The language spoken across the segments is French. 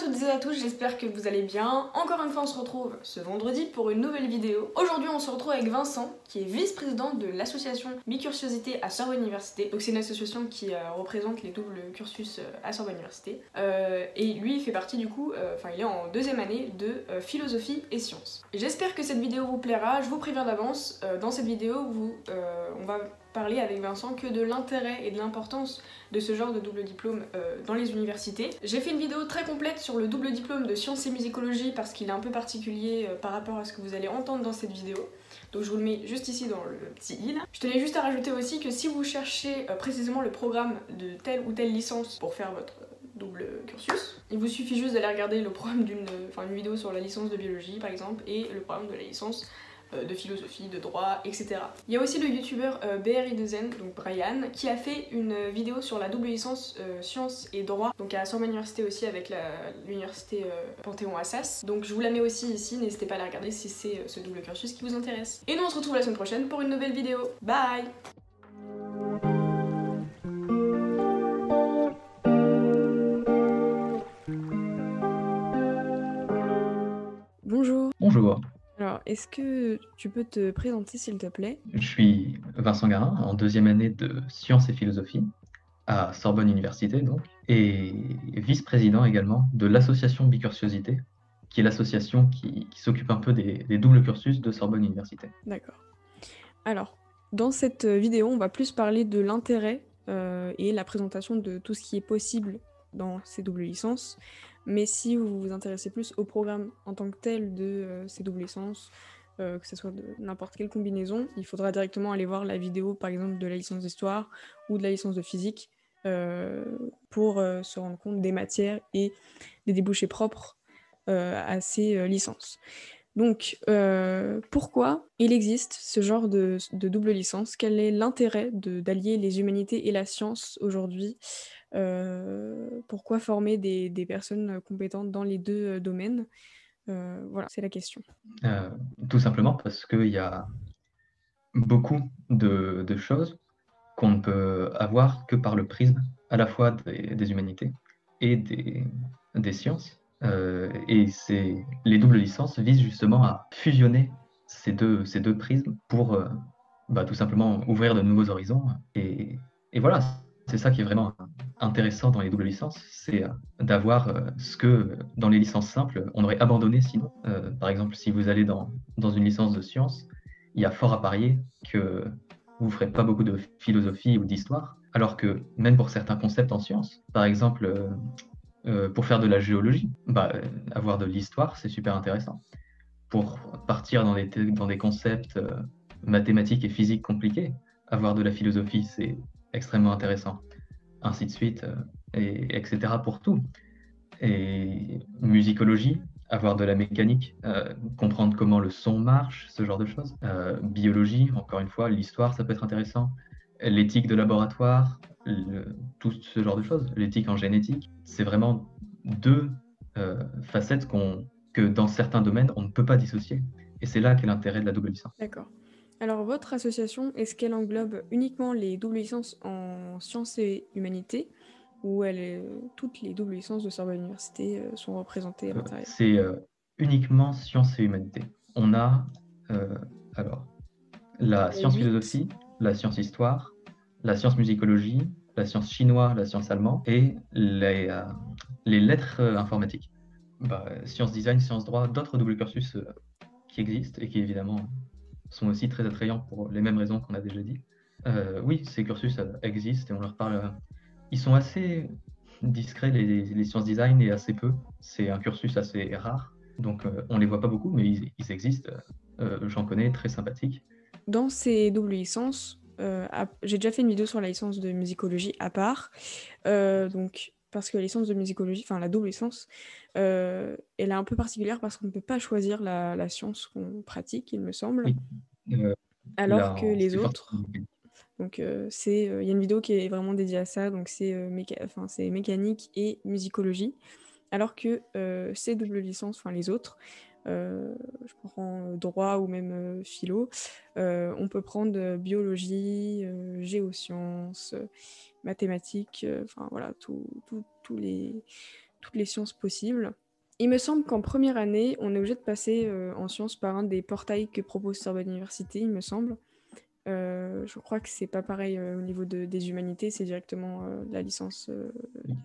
toutes et à tous, j'espère que vous allez bien. Encore une fois, on se retrouve ce vendredi pour une nouvelle vidéo. Aujourd'hui, on se retrouve avec Vincent, qui est vice-président de l'association Bicuriosité à Sorbonne Université. Donc c'est une association qui euh, représente les doubles cursus euh, à Sorbonne Université. Euh, et lui, il fait partie du coup, enfin il est en deuxième année de philosophie et sciences. J'espère que cette vidéo vous plaira. Je vous préviens d'avance, dans cette vidéo, vous, on va parler avec Vincent que de l'intérêt et de l'importance de ce genre de double diplôme euh, dans les universités. J'ai fait une vidéo très complète sur le double diplôme de sciences et musicologie parce qu'il est un peu particulier euh, par rapport à ce que vous allez entendre dans cette vidéo. Donc je vous le mets juste ici dans le petit i Je tenais juste à rajouter aussi que si vous cherchez euh, précisément le programme de telle ou telle licence pour faire votre double cursus. Il vous suffit juste d'aller regarder le programme d'une une vidéo sur la licence de biologie par exemple et le programme de la licence de philosophie, de droit, etc. Il y a aussi le youtubeur euh, BRI2N, donc Brian, qui a fait une vidéo sur la double licence euh, sciences et droit, donc à Sorbonne Université aussi avec l'université Panthéon-Assas. Donc je vous la mets aussi ici, n'hésitez pas à la regarder si c'est ce double cursus qui vous intéresse. Et nous on se retrouve la semaine prochaine pour une nouvelle vidéo. Bye Alors, est-ce que tu peux te présenter, s'il te plaît? Je suis Vincent Garin, en deuxième année de sciences et philosophie à Sorbonne Université, donc, et vice-président également de l'association Bicursiosité, qui est l'association qui, s'occupe un peu des, doubles cursus de Sorbonne Université. D'accord. Alors, dans cette vidéo, on va plus parler de l'intérêt euh, et la présentation de tout ce qui est possible dans ces doubles licences. Mais si vous vous intéressez plus au programme en tant que tel de euh, ces doubles licences, euh, que ce soit de n'importe quelle combinaison, il faudra directement aller voir la vidéo par exemple de la licence d'histoire ou de la licence de physique euh, pour se rendre compte des matières et des débouchés propres à ces licences. Donc, pourquoi il existe ce genre de, double licence? Quel est l'intérêt d'allier les humanités et la science aujourd'hui euh, pourquoi former des, personnes compétentes dans les deux euh, domaines? Euh, Voilà, c'est la question. tout simplement parce qu'il y a beaucoup de, choses qu'on ne peut avoir que par le prisme à la fois des, humanités et des, sciences. et les doubles licences visent justement à fusionner ces deux, ces deux prismes pour bah, tout simplement ouvrir de nouveaux horizons. Et, et voilà, c'est ça qui est vraiment intéressant dans les doubles licences, c'est euh, d'avoir euh, ce que dans les licences simples, on aurait abandonné sinon. Euh, par exemple, si vous allez dans, dans une licence de sciences, il y a fort à parier que vous ne ferez pas beaucoup de philosophie ou d'histoire, alors que même pour certains concepts en sciences, par exemple, pour faire de la géologie, bah, avoir de l'histoire, c'est super intéressant. Pour partir dans des, dans des concepts mathématiques et physiques compliqués, avoir de la philosophie, c'est extrêmement intéressant. Ainsi de suite, euh, et, etc. pour tout. Et musicologie, avoir de la mécanique, euh, comprendre comment le son marche, ce genre de choses. Euh, biologie, encore une fois, l'histoire, ça peut être intéressant. L'éthique de laboratoire, tout ce genre de choses. L'éthique en génétique, c'est vraiment deux facettes que dans certains domaines, on ne peut pas dissocier. Et c'est là qu'est l'intérêt de la double licence. D'accord. Alors, votre association, est-ce qu'elle englobe uniquement les doubles licences en sciences et humanités ou elle est... toutes les doubles licences de Sorbonne Université euh, sont représentées à l'intérieur? C'est euh, uniquement sciences et humanités. On a euh, alors la science philosophie, la science histoire, la science musicologie, la science chinoise, la science allemande et les, les lettres informatiques. Bah, science design, science droit, d'autres doubles cursus qui existent et qui évidemment sont aussi très attrayants pour les mêmes raisons qu'on a déjà dit. Euh, oui, ces cursus euh, existent et on leur parle. Euh, ils sont assez discrets, les, sciences design, et assez peu. C'est un cursus assez rare, donc on les voit pas beaucoup, mais ils, existent. J'en connais, très sympathiques. Dans ces doubles licences, j'ai déjà fait une vidéo sur la licence de musicologie à part. donc, parce que la licence de musicologie, enfin la double licence, elle est un peu particulière parce qu'on ne peut pas choisir la, science qu'on pratique, il me semble. alors que les autres. Donc, c'est, il y a une vidéo qui est vraiment dédiée à ça, donc c'est enfin, mécanique et musicologie. Alors que ces doubles licences, enfin les autres, je prends droit ou même philo, on peut prendre biologie, géosciences, mathématiques, enfin voilà, tous les, toutes les sciences possibles. Il me semble qu'en première année, on est obligé de passer en sciences par un des portails que propose Sorbonne Université, il me semble. je crois que c'est pas pareil au niveau des humanités, c'est directement la licence.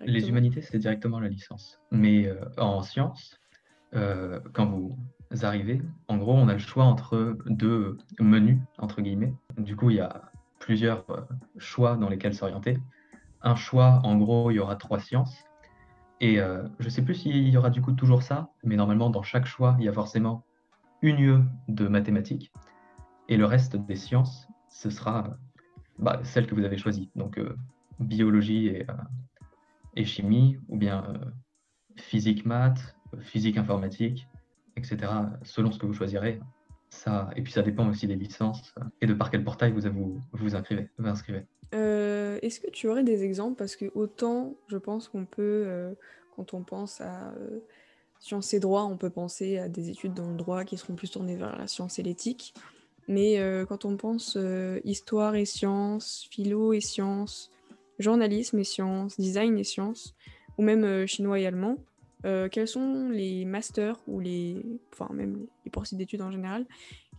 Les humanités, c'est directement la licence. Mais en sciences, quand vous arrivez, en gros, on a le choix entre deux menus, entre guillemets. Du coup, il y a plusieurs euh, choix dans lesquels s'orienter. Un choix, en gros, il y aura trois sciences. Et euh, je ne sais plus s'il y aura du coup toujours ça, mais normalement, dans chaque choix, il y a forcément une UE de mathématiques. Et le reste des sciences, ce sera bah, celle que vous avez choisie. Donc, euh, biologie et, et, chimie, ou bien physique, maths, physique, informatique, etc., selon ce que vous choisirez. Ça, et puis ça dépend aussi des licences et de par quel portail vous vous, vous inscrivez. Euh, est-ce que tu aurais des exemples? Parce que autant je pense qu'on peut, euh, quand on pense à euh, sciences et droit, on peut penser à des études dans le droit qui seront plus tournées vers la science et l'éthique. Mais quand on pense histoire et sciences, philo et sciences, journalisme et sciences, design et sciences, ou même chinois et allemand, euh, quels sont les masters ou les, enfin même les poursuites d'études en général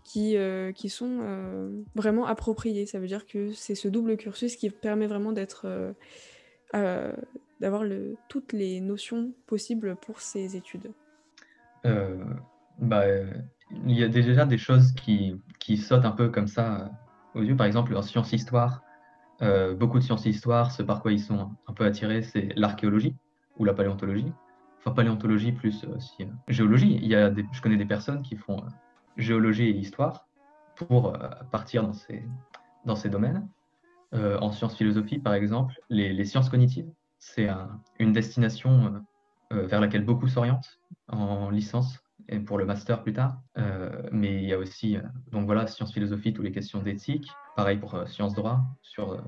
qui, euh, qui sont euh, vraiment appropriés. Ça veut dire que c'est ce double cursus qui permet vraiment d'être, d'avoir toutes les notions possibles pour ces études. bah, il y a déjà des choses qui, qui, sautent un peu comme ça aux yeux. Par exemple, en sciences-histoire, beaucoup de sciences-histoire, ce par quoi ils sont un peu attirés, c'est l'archéologie ou la paléontologie paléontologie plus euh, aussi euh, géologie. Il y a je connais des personnes qui font euh, géologie et histoire pour partir dans ces, dans ces domaines. en sciences philosophie, par exemple, les, sciences cognitives, c'est une destination vers laquelle beaucoup s'orientent en licence et pour le master plus tard. mais il y a aussi, donc voilà, sciences philosophie, toutes les questions d'éthique. Pareil pour sciences droit, sur,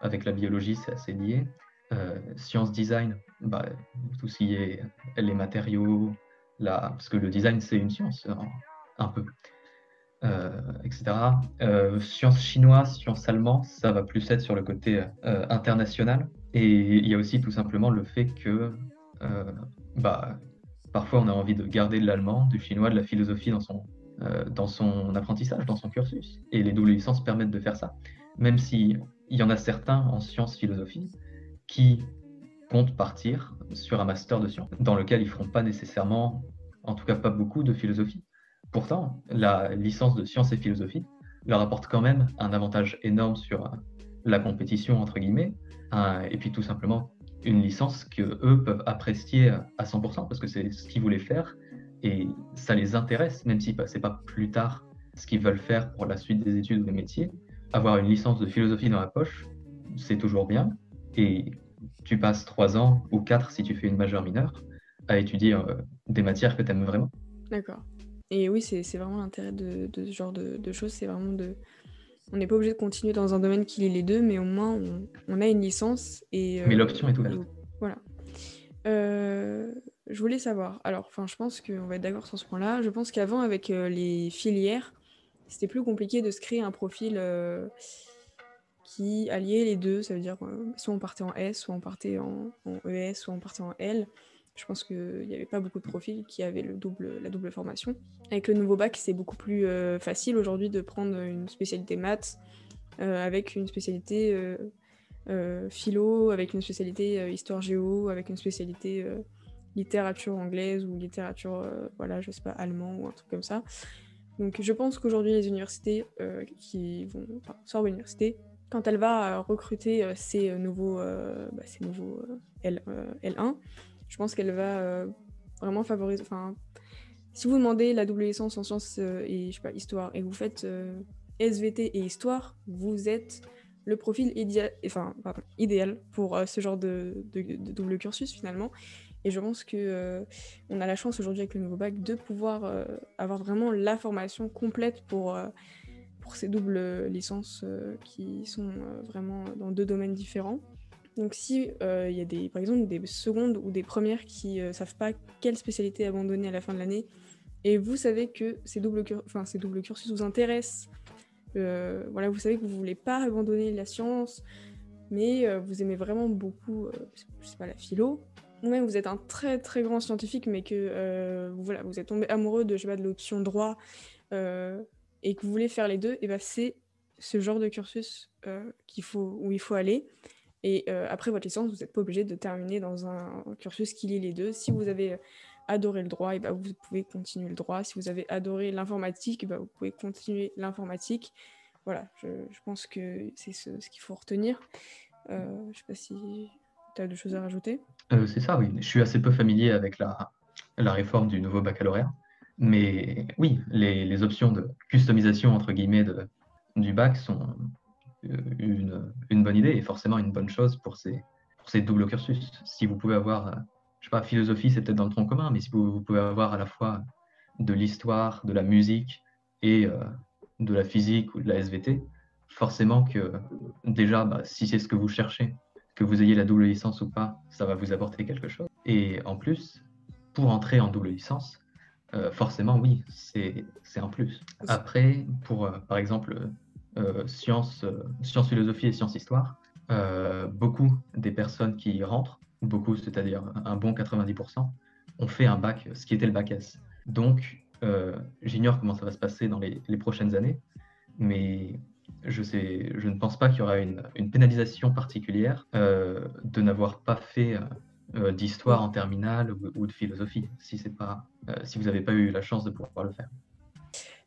avec la biologie, c'est assez lié. Euh, science design, bah, tout ce qui est les matériaux, parce que le design c'est une science, hein, un, peu, euh, etc. Euh, science chinoise, science allemand, ça va plus être sur le côté international. Et il y a aussi tout simplement le fait que bah, parfois on a envie de garder de l'allemand, du chinois, de la philosophie dans son, dans son apprentissage, dans son cursus. Et les doubles licences permettent de faire ça. Même s'il y en a certains en sciences philosophie qui comptent partir sur un master de sciences, dans lequel ils ne feront pas nécessairement, en tout cas pas beaucoup, de philosophie. Pourtant, la licence de sciences et philosophie leur apporte quand même un avantage énorme sur la compétition, entre guillemets, et puis tout simplement une licence que eux peuvent apprécier à 100% parce que c'est ce qu'ils voulaient faire et ça les intéresse, même si c'est pas plus tard ce qu'ils veulent faire pour la suite des études ou des métiers. Avoir une licence de philosophie dans la poche, c'est toujours bien, et tu passes trois ans ou quatre si tu fais une majeure mineure à étudier euh, des matières que tu aimes vraiment. D'accord. Et oui, c'est vraiment l'intérêt de, ce genre de, choses, c'est vraiment de... On n'est pas obligé de continuer dans un domaine qui lie les deux, mais au moins on, a une licence et... Euh, mais l'option est ouverte. voilà. Euh, je voulais savoir, alors enfin je pense qu'on va être d'accord sur ce point-là, je pense qu'avant avec les filières, c'était plus compliqué de se créer un profil qui alliait les deux. Ça veut dire euh, soit on partait en S, soit on partait en, ES, soit on partait en L. Je pense qu'il n'y avait pas beaucoup de profils qui avaient le double, la double formation. Avec le nouveau bac, c'est beaucoup plus euh, facile aujourd'hui de prendre une spécialité maths euh, avec une spécialité philo, avec une spécialité histoire géo, avec une spécialité littérature anglaise ou littérature, voilà, je sais pas, allemand ou un truc comme ça. Donc je pense qu'aujourd'hui les universités qui vont, enfin, Sorbonne Université, quand elle va euh, recruter euh, ses euh, nouveaux, bah, nouveaux L, 1 je pense qu'elle va vraiment favoriser. Enfin, si vous demandez la double licence en sciences et je sais pas, histoire et vous faites SVT et histoire, vous êtes le profil idéal pour ce genre de, double cursus finalement. Et je pense que on a la chance aujourd'hui avec le nouveau bac de pouvoir avoir vraiment la formation complète pour pour ces doubles licences euh, qui sont euh, vraiment dans deux domaines différents. Donc si euh, il y a des, par exemple des secondes ou des premières qui ne savent pas quelle spécialité abandonner à la fin de l'année, et vous savez que ces doubles, enfin, ces doubles cursus vous intéressent, voilà, vous savez que vous voulez pas abandonner la science, mais vous aimez vraiment beaucoup, je sais pas, la philo, vous-même vous êtes un très très grand scientifique, mais que voilà, vous êtes tombé amoureux de, de l'option droit et que vous voulez faire les deux, et ben c'est ce genre de cursus qu'il faut, où il faut aller. Et après votre licence, vous n'êtes pas obligé de terminer dans un cursus qui lie les deux. Si vous avez adoré le droit, et ben vous pouvez continuer le droit. Si vous avez adoré l'informatique, ben vous pouvez continuer l'informatique. Voilà, je, pense que c'est ce, qu'il faut retenir. je ne sais pas si tu as des choses à rajouter euh, C'est ça, oui. Je suis assez peu familier avec la réforme du nouveau baccalauréat. Mais oui, les, options de customisation, entre guillemets, du bac sont euh, une, bonne idée et forcément une bonne chose pour ces, doubles cursus. Si vous pouvez avoir, euh, je sais pas, philosophie, c'est peut-être dans le tronc commun, mais si vous, vous, pouvez avoir à la fois de l'histoire, de la musique et euh, de la physique ou de la SVT, forcément que déjà, bah, si c'est ce que vous cherchez, que vous ayez la double licence ou pas, ça va vous apporter quelque chose. Et en plus, pour entrer en double licence, euh, forcément, oui, c'est un plus. Après, pour, euh, par exemple, euh, sciences, euh, science, philosophie et sciences histoire, beaucoup des personnes qui y rentrent, beaucoup, c'est-à-dire un bon 90%, ont fait un bac, ce qui était le bac S. Donc, j'ignore comment ça va se passer dans les, les prochaines années, mais je, sais, je ne pense pas qu'il y aura une, une pénalisation particulière de n'avoir pas fait euh, d'histoire en terminale ou, ou, de philosophie, si, c'est pas, euh, si vous n'avez pas eu la chance de pouvoir le faire.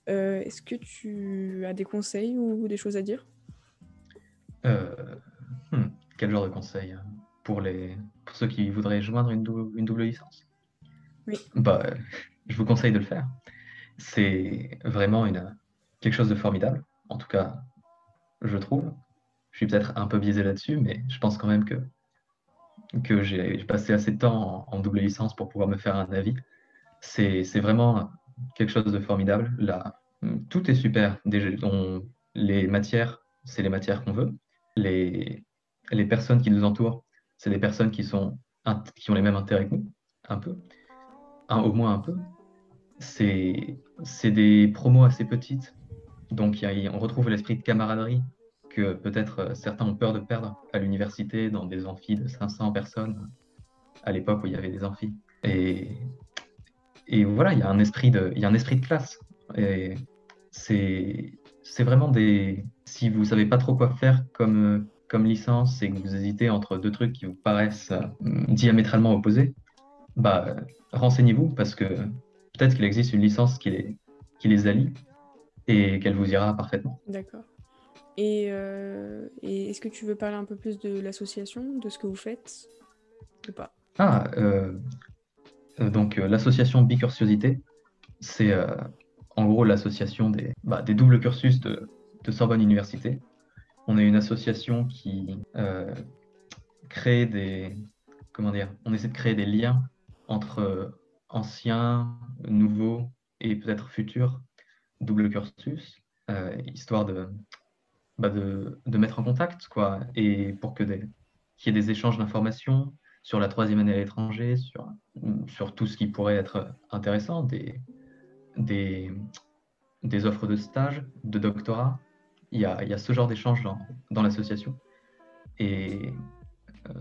Euh, Est-ce que tu as des conseils ou des choses à dire? Hmm, Quel genre de conseils pour, les, pour ceux qui voudraient joindre une, dou une double licence? Oui. Bah, je vous conseille de le faire. C'est vraiment une, quelque chose de formidable. En tout cas, je trouve. Je suis peut-être un peu biaisé là-dessus, mais je pense quand même que, que j'ai passé assez de temps en, double licence pour pouvoir me faire un avis. C'est vraiment quelque chose de formidable. Là, tout est super. Les matières, c'est les matières qu'on veut. Les, les personnes qui nous entourent, c'est des personnes qui, sont, qui ont les mêmes intérêts que nous, un peu, un, au moins un peu. C'est des promos assez petites donc y on retrouve l'esprit de camaraderie que peut-être certains ont peur de perdre à l'université dans des amphis de 500 personnes à l'époque où il y avait des amphis. Et, voilà, il y a un esprit de, classe. Et c'est, c'est vraiment des. Si vous savez pas trop quoi faire comme, comme licence et que vous hésitez entre deux trucs qui vous paraissent diamétralement opposés, bah renseignez-vous parce que peut-être qu'il existe une licence qui les, qui les allie et qu'elle vous ira parfaitement. D'accord. Et, euh, et est-ce que tu veux parler un peu plus de l'association, de ce que vous faites ou pas? Ah, euh, donc euh, l'association Bicursiosité, c'est en gros l'association des, bah, des doubles cursus de, Sorbonne Université. On est une association qui crée des... Comment dire On essaie de créer des liens entre anciens, nouveaux et peut-être futurs double cursus, histoire de, bah de, de, mettre en contact, quoi, et pour que des, qu'il y ait des échanges d'informations sur la troisième année à l'étranger, sur, sur tout ce qui pourrait être intéressant, des, des, des offres de stage, de doctorat. Il y a, il y a ce genre d'échange dans, dans l'association. Et euh,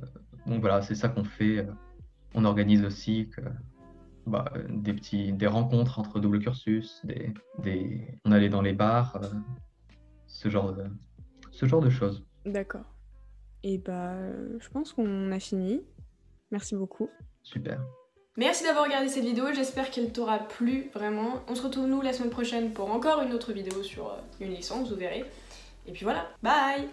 donc voilà, c'est ça qu'on fait. On organise aussi bah, des, petits, des rencontres entre double cursus, des, des, on allait dans les bars, euh, ce, genre de, ce genre de choses. D'accord. Et bah, je pense qu'on a fini. Merci beaucoup. Super. Merci d'avoir regardé cette vidéo, j'espère qu'elle t'aura plu vraiment. On se retrouve nous la semaine prochaine pour encore une autre vidéo sur euh, une licence, vous verrez. Et puis voilà, bye.